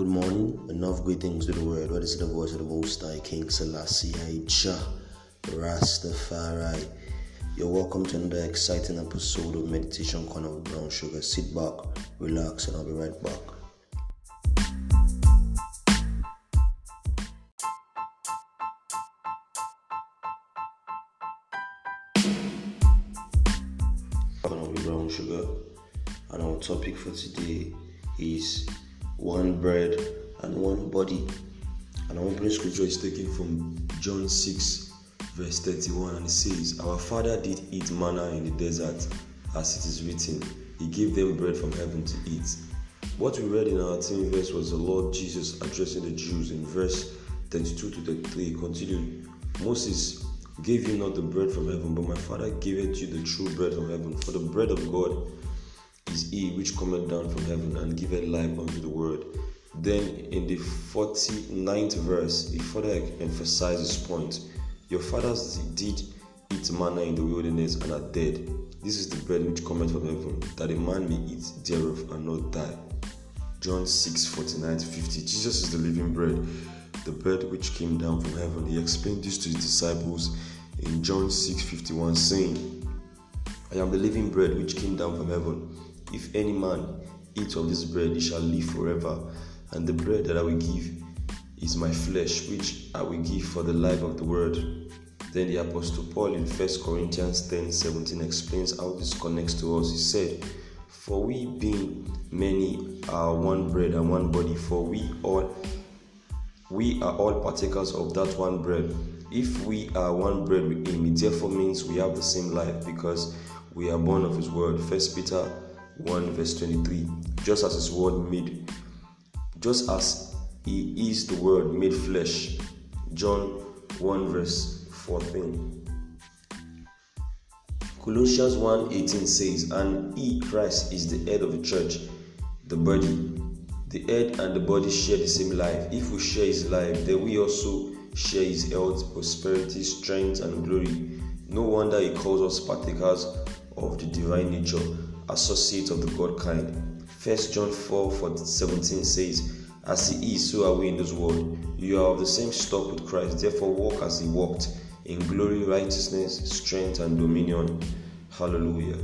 Good morning. Enough greetings to the world. What is the voice of the Most High King Selassie Jah Rastafari? You're welcome to another exciting episode of Meditation Corner with Brown Sugar. Sit back, relax, and I'll be right back. Corner with Brown Sugar, and our topic for today is one bread and one body. And our opening scripture is taken from John 6, verse 31, and it says, Our father did eat manna in the desert, as it is written, He gave them bread from heaven to eat. What we read in our team verse was the Lord Jesus addressing the Jews in verse 32 to 33. Continued, Moses gave you not the bread from heaven, but my Father gave it you the true bread from heaven. For the bread of God is he which cometh down from heaven and giveth life unto the world. Then in the 49th verse, he further emphasizes his point. Your fathers did eat manna in the wilderness and are dead. This is the bread which cometh from heaven, that a man may eat thereof and not die. John 6 49 50. Jesus is the living bread, the bread which came down from heaven. He explained this to his disciples in John 6 51, saying, I am the living bread which came down from heaven. If any man eat of this bread, he shall live forever. And the bread that I will give is my flesh, which I will give for the life of the world. Then the Apostle Paul in 1 Corinthians 10 17 explains how this connects to us. He said, For we being many are one bread and one body, for we all we are all partakers of that one bread. If we are one bread with him, it therefore means we have the same life because we are born of his word. First Peter 1 verse 23. Just as his word made just as he is the word made flesh. John 1 verse 14. Colossians 1:18 says, And he, Christ, is the head of the church, the body. The head and the body share the same life. If we share his life, then we also share his health, prosperity, strength, and glory. No wonder he calls us partakers of the divine nature, associates of the God kind. 1 John 4 17 says, As he is, so are we in this world. You are of the same stock with Christ, therefore walk as he walked, in glory, righteousness, strength, and dominion. Hallelujah.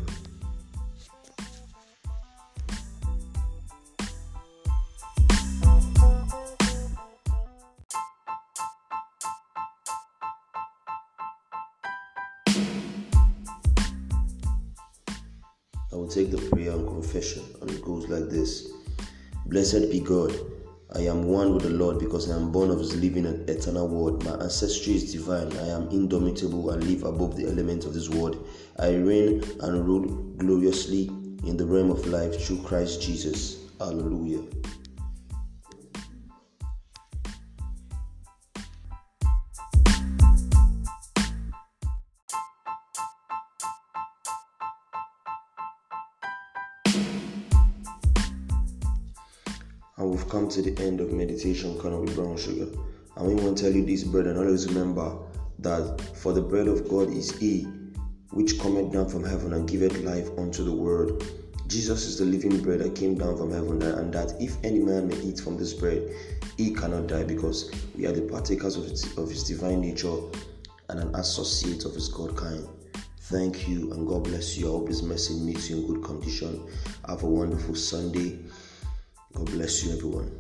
I will take the prayer and confession, and it goes like this Blessed be God. I am one with the Lord because I am born of His living and eternal word. My ancestry is divine. I am indomitable and live above the elements of this world. I reign and rule gloriously in the realm of life through Christ Jesus. Hallelujah. And we've come to the end of meditation, corner with brown sugar. And we want to tell you this, brethren. Always remember that for the bread of God is He which cometh down from heaven and giveth life unto the world. Jesus is the living bread that came down from heaven, and that if any man may eat from this bread, he cannot die because we are the partakers of his, of his divine nature and an associate of his God kind. Thank you and God bless you. I hope this message meets you in good condition. Have a wonderful Sunday. God bless you, everyone.